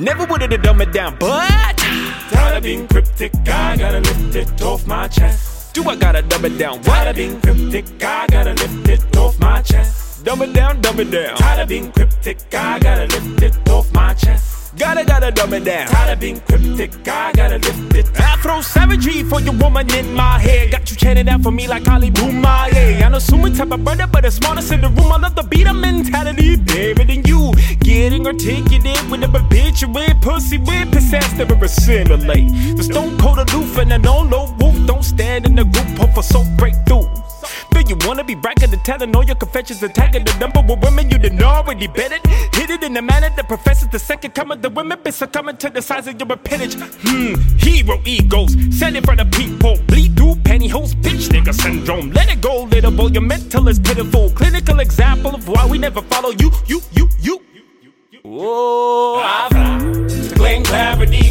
Never would've dumb it down, but Tired of being cryptic, I gotta lift it off my chest. do I gotta dumb it down? Tired of being cryptic, I gotta lift it off my chest. Dumb it down, dumb it down. Tired of being cryptic, I gotta lift it chest. Gotta, dumb it down. Tired of being cryptic, I gotta lift it. Afro savagery for your woman in my head. Got you chanting out for me like Ali Bomaye. I'm assuming type of brother, but the smartest in the room. I love the beat of mentality, baby, than you. Getting articulate whenever bitch you with pussy with pizzazz never assimilate. The stone cold aloof and an on low roof. Don't stand in the group, hope for so breakthrough. You wanna be bragging and telling all your confessions, attacking the number of women you didn't already bet it. Hit it in the manner that professes the second coming. The women been succumbing to the size of your appendage. Hmm, hero egos, send it for the people. Bleed through pantyhose, bitch nigga syndrome. Let it go, little boy, your mental is pitiful. Clinical example of why we never follow you, you, you, you. Oh, I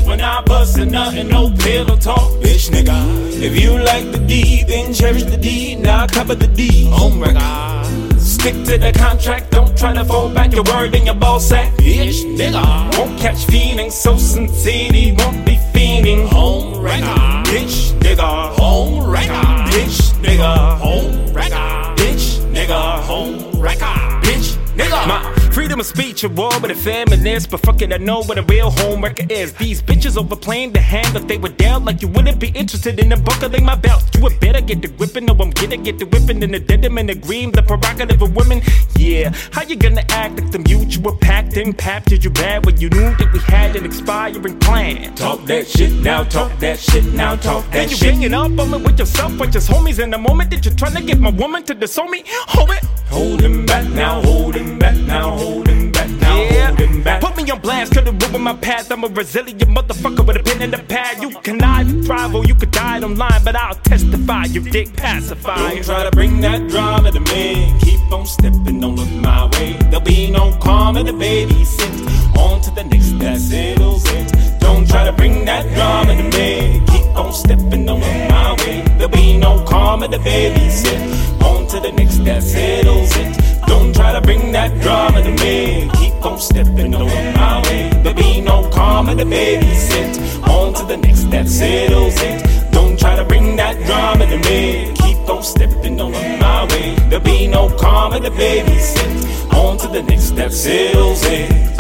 when I bust a nut no pillow talk, bitch nigga. If you like the D, then cherish the D. Now cover the D. Oh my god. Stick to the contract, don't try to fold back your word in your ball sack, bitch nigga. Won't catch feelings, so sincerely won't be fiending. Oh Home record, bitch nigga. Oh Home record, bitch nigga. Oh Home record, bitch nigga. Home record, bitch nigga. My of speech, a war with a feminist, but fuck it, I know what a real home record is. These bitches overplaying the hand if they were down, like you wouldn't be interested in buckling my belt. You would better get the gripping, no, I'm gonna get the whipping in the denim and the green, the prerogative of women. Yeah, how you gonna act like the mutual pact impacted you bad when you knew that we had an expiring plan? Talk that shit now, talk that shit now, talk that shit. And you shit. bringing up on me with yourself, with just homies in the moment that you're trying to get my woman to disown me. Hold it. Hold him back now, hold him back now, hold on blast, could've ruined my path. I'm a resilient motherfucker with a pen in the pad. You can either thrive or you could die online, but I'll testify. You dick pacifier. Don't try to bring that drama to me. Keep on stepping, don't look my way. There'll be no calm karma to babysit. On to the next, that settles it. Don't try to bring that drama to me. Keep on stepping, don't look my way. There'll be no calm karma to babysit. On to the next, that settles it. Don't try to bring that drama to me. Keep on stepping, don't look my way. Karma to babysit. On to the next, that settles it. Don't try to bring that drama to me. Keep on stepping, don't my way. There'll be no karma to babysit. On to the next, that settles it.